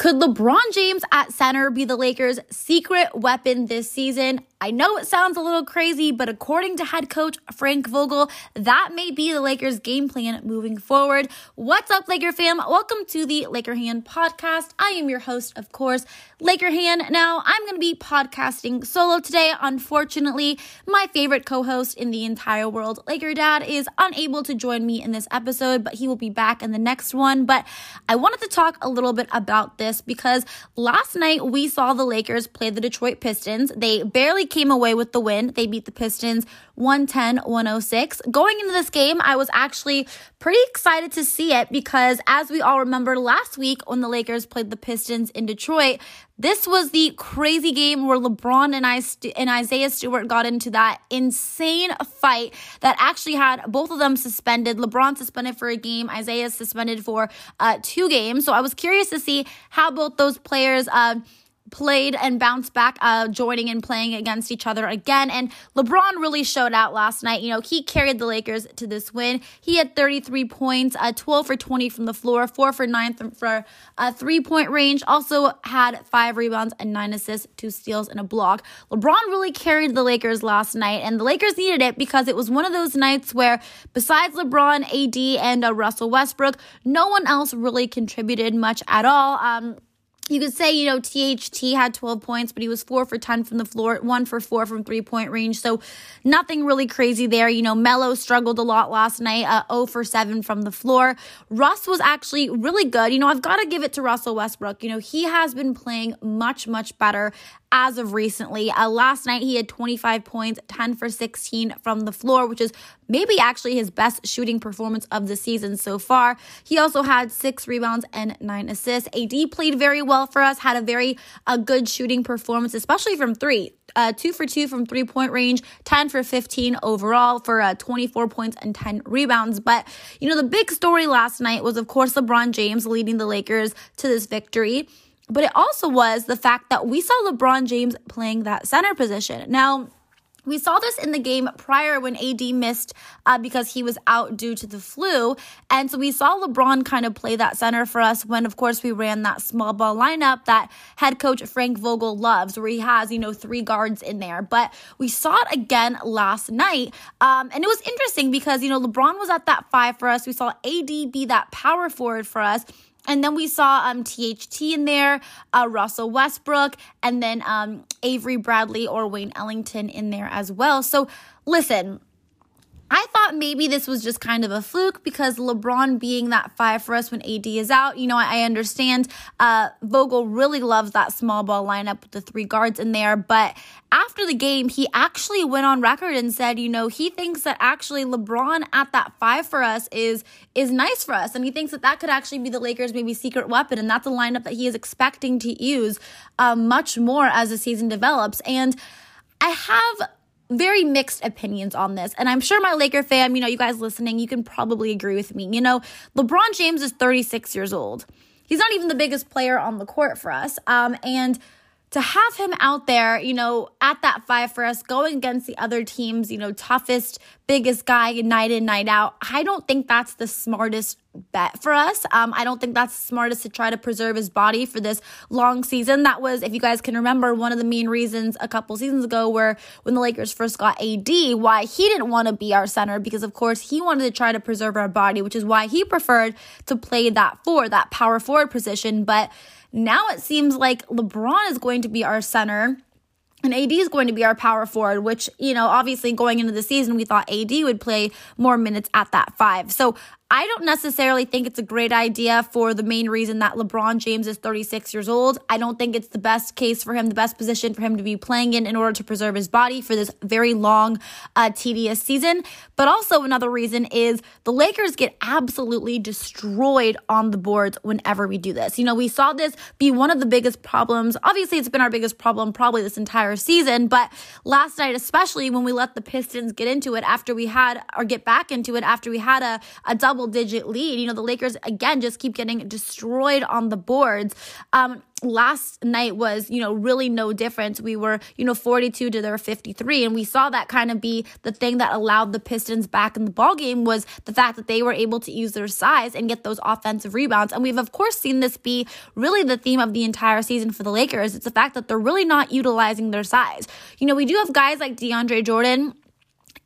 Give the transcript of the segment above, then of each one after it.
Could LeBron James at center be the Lakers' secret weapon this season? I know it sounds a little crazy, but according to head coach Frank Vogel, that may be the Lakers' game plan moving forward. What's up, Laker fam? Welcome to the Laker Hannah podcast. I am your host, of course, Laker Hannah. Now, I'm going to be podcasting solo today. Unfortunately, my favorite co host in the entire world, Laker Dad, is unable to join me in this episode, but he will be back in the next one. But I wanted to talk a little bit about this because last night we saw the Lakers play the Detroit Pistons. They barely came away with the win. They beat the Pistons 110 106. Going into this game, I was actually pretty excited to see it because, as we all remember last week when the Lakers played the Pistons in Detroit, this was the crazy game where LeBron and, I, and Isaiah Stewart got into that insane fight that actually had both of them suspended. LeBron suspended for a game, Isaiah suspended for uh, two games. So I was curious to see how both those players. Uh, played and bounced back, uh, joining and playing against each other again. And LeBron really showed out last night. You know, he carried the Lakers to this win. He had 33 points, uh, 12 for 20 from the floor, 4 for 9 for a three point range. Also had 5 rebounds and 9 assists, 2 steals, and a block. LeBron really carried the Lakers last night, and the Lakers needed it because it was one of those nights where, besides LeBron, AD, and uh, Russell Westbrook, no one else really contributed much at all. Um, you could say, you know, THT had 12 points, but he was four for 10 from the floor, one for four from three point range. So nothing really crazy there. You know, Melo struggled a lot last night, uh, 0 for 7 from the floor. Russ was actually really good. You know, I've got to give it to Russell Westbrook. You know, he has been playing much, much better as of recently. Uh, last night, he had 25 points, 10 for 16 from the floor, which is maybe actually his best shooting performance of the season so far. He also had six rebounds and nine assists. AD played very well for us, had a very uh, good shooting performance, especially from three. Uh, two for two from three point range, 10 for 15 overall for uh, 24 points and 10 rebounds. But, you know, the big story last night was, of course, LeBron James leading the Lakers to this victory but it also was the fact that we saw LeBron James playing that center position. Now, we saw this in the game prior when AD missed uh, because he was out due to the flu. And so we saw LeBron kind of play that center for us when, of course, we ran that small ball lineup that head coach Frank Vogel loves, where he has, you know, three guards in there. But we saw it again last night. Um, and it was interesting because, you know, LeBron was at that five for us. We saw AD be that power forward for us. And then we saw um, THT in there, uh, Russell Westbrook, and then um, Avery Bradley or Wayne Ellington in there as well. So listen, I thought maybe this was just kind of a fluke because LeBron being that five for us when AD is out, you know, I understand uh, Vogel really loves that small ball lineup with the three guards in there. But after the game, he actually went on record and said, you know, he thinks that actually LeBron at that five for us is is nice for us, and he thinks that that could actually be the Lakers' maybe secret weapon, and that's a lineup that he is expecting to use uh, much more as the season develops. And I have very mixed opinions on this. And I'm sure my Laker fam, you know, you guys listening, you can probably agree with me. You know, LeBron James is 36 years old. He's not even the biggest player on the court for us. Um, and to have him out there, you know, at that five for us, going against the other teams, you know, toughest, biggest guy night in, night out, I don't think that's the smartest bet for us. Um, I don't think that's the smartest to try to preserve his body for this long season. That was, if you guys can remember, one of the main reasons a couple seasons ago where when the Lakers first got AD, why he didn't want to be our center because of course he wanted to try to preserve our body, which is why he preferred to play that four, that power forward position. But now it seems like LeBron is going to be our center and AD is going to be our power forward, which, you know, obviously going into the season, we thought AD would play more minutes at that five. So I don't necessarily think it's a great idea for the main reason that LeBron James is 36 years old. I don't think it's the best case for him, the best position for him to be playing in in order to preserve his body for this very long, uh, tedious season. But also, another reason is the Lakers get absolutely destroyed on the boards whenever we do this. You know, we saw this be one of the biggest problems. Obviously, it's been our biggest problem probably this entire season, but last night, especially when we let the Pistons get into it after we had, or get back into it after we had a, a double double digit lead. You know, the Lakers again just keep getting destroyed on the boards. Um, last night was, you know, really no difference. We were, you know, 42 to their 53. And we saw that kind of be the thing that allowed the Pistons back in the ball game was the fact that they were able to use their size and get those offensive rebounds. And we've of course seen this be really the theme of the entire season for the Lakers. It's the fact that they're really not utilizing their size. You know, we do have guys like DeAndre Jordan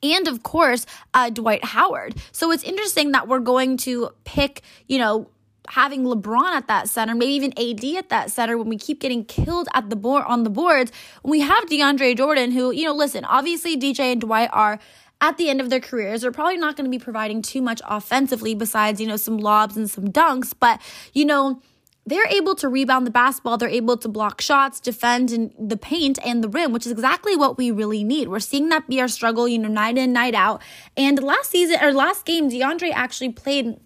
and of course uh, Dwight Howard. So it's interesting that we're going to pick, you know, having LeBron at that center, maybe even AD at that center when we keep getting killed at the board on the boards. we have DeAndre Jordan, who, you know, listen, obviously DJ and Dwight are at the end of their careers they're probably not going to be providing too much offensively besides, you know, some lobs and some dunks, but you know, they're able to rebound the basketball. They're able to block shots, defend in the paint and the rim, which is exactly what we really need. We're seeing that be our struggle, you know, night in, night out. And last season or last game, DeAndre actually played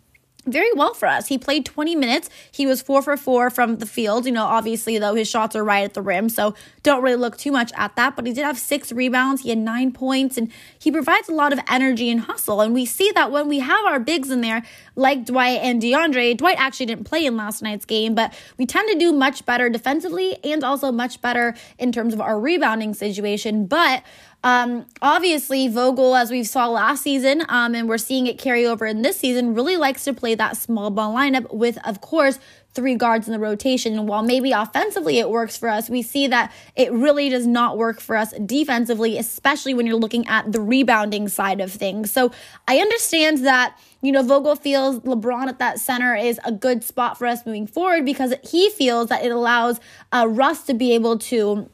very well for us. He played 20 minutes. He was four for four from the field. You know, obviously, though, his shots are right at the rim, so don't really look too much at that. But he did have six rebounds. He had nine points, and he provides a lot of energy and hustle. And we see that when we have our bigs in there, like Dwight and DeAndre, Dwight actually didn't play in last night's game, but we tend to do much better defensively and also much better in terms of our rebounding situation. But um, obviously, Vogel, as we saw last season, um, and we're seeing it carry over in this season, really likes to play that small ball lineup with, of course, three guards in the rotation. And while maybe offensively it works for us, we see that it really does not work for us defensively, especially when you're looking at the rebounding side of things. So I understand that, you know, Vogel feels LeBron at that center is a good spot for us moving forward because he feels that it allows uh, Russ to be able to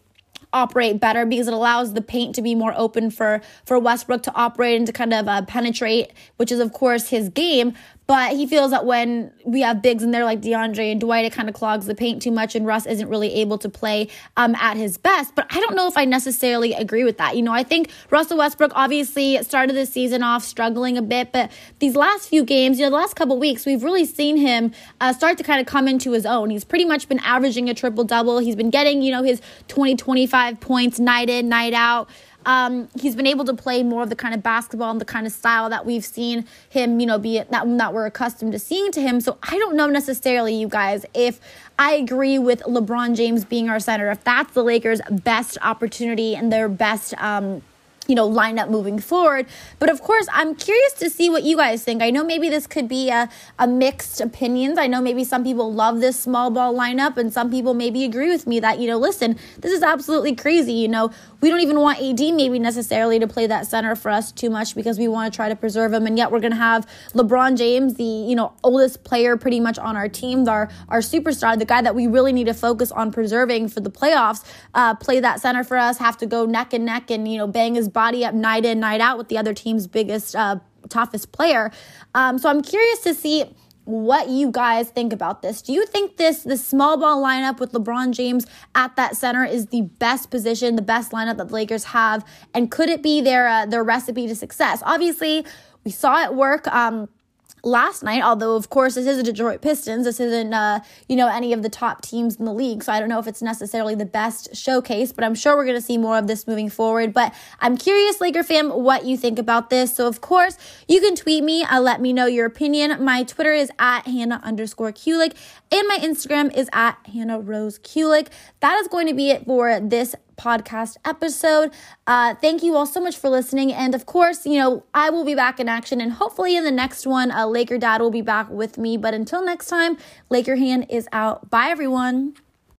operate better because it allows the paint to be more open for for Westbrook to operate and to kind of uh, penetrate, which is of course his game. But he feels that when we have bigs in there like DeAndre and Dwight, it kind of clogs the paint too much, and Russ isn't really able to play um, at his best. But I don't know if I necessarily agree with that. You know, I think Russell Westbrook obviously started the season off struggling a bit, but these last few games, you know, the last couple weeks, we've really seen him uh, start to kind of come into his own. He's pretty much been averaging a triple double. He's been getting, you know, his 20, 25 points night in, night out. Um, he's been able to play more of the kind of basketball and the kind of style that we've seen him, you know, be that, that we're accustomed to seeing to him. So I don't know necessarily, you guys, if I agree with LeBron James being our center, if that's the Lakers' best opportunity and their best, um, you know, lineup moving forward. But of course, I'm curious to see what you guys think. I know maybe this could be a, a mixed opinions. I know maybe some people love this small ball lineup and some people maybe agree with me that, you know, listen, this is absolutely crazy. You know, we don't even want AD maybe necessarily to play that center for us too much because we want to try to preserve him. And yet we're going to have LeBron James, the, you know, oldest player pretty much on our team, our, our superstar, the guy that we really need to focus on preserving for the playoffs, uh, play that center for us, have to go neck and neck and, you know, bang his body up night in, night out with the other team's biggest, uh, toughest player. Um, so I'm curious to see what you guys think about this. Do you think this the small ball lineup with LeBron James at that center is the best position, the best lineup that the Lakers have, and could it be their uh, their recipe to success? Obviously, we saw it work. Um, last night, although of course this is the Detroit Pistons. This isn't, uh, you know, any of the top teams in the league. So I don't know if it's necessarily the best showcase, but I'm sure we're going to see more of this moving forward. But I'm curious, Laker fam, what you think about this. So of course, you can tweet me. Uh, let me know your opinion. My Twitter is at Hannah underscore Kulik and my Instagram is at Hannah Rose Kulik. That is going to be it for this podcast episode. Uh, thank you all so much for listening. And of course, you know, I will be back in action and hopefully in the next one, uh, Laker Dad will be back with me. But until next time, Laker Hannah is out. Bye, everyone.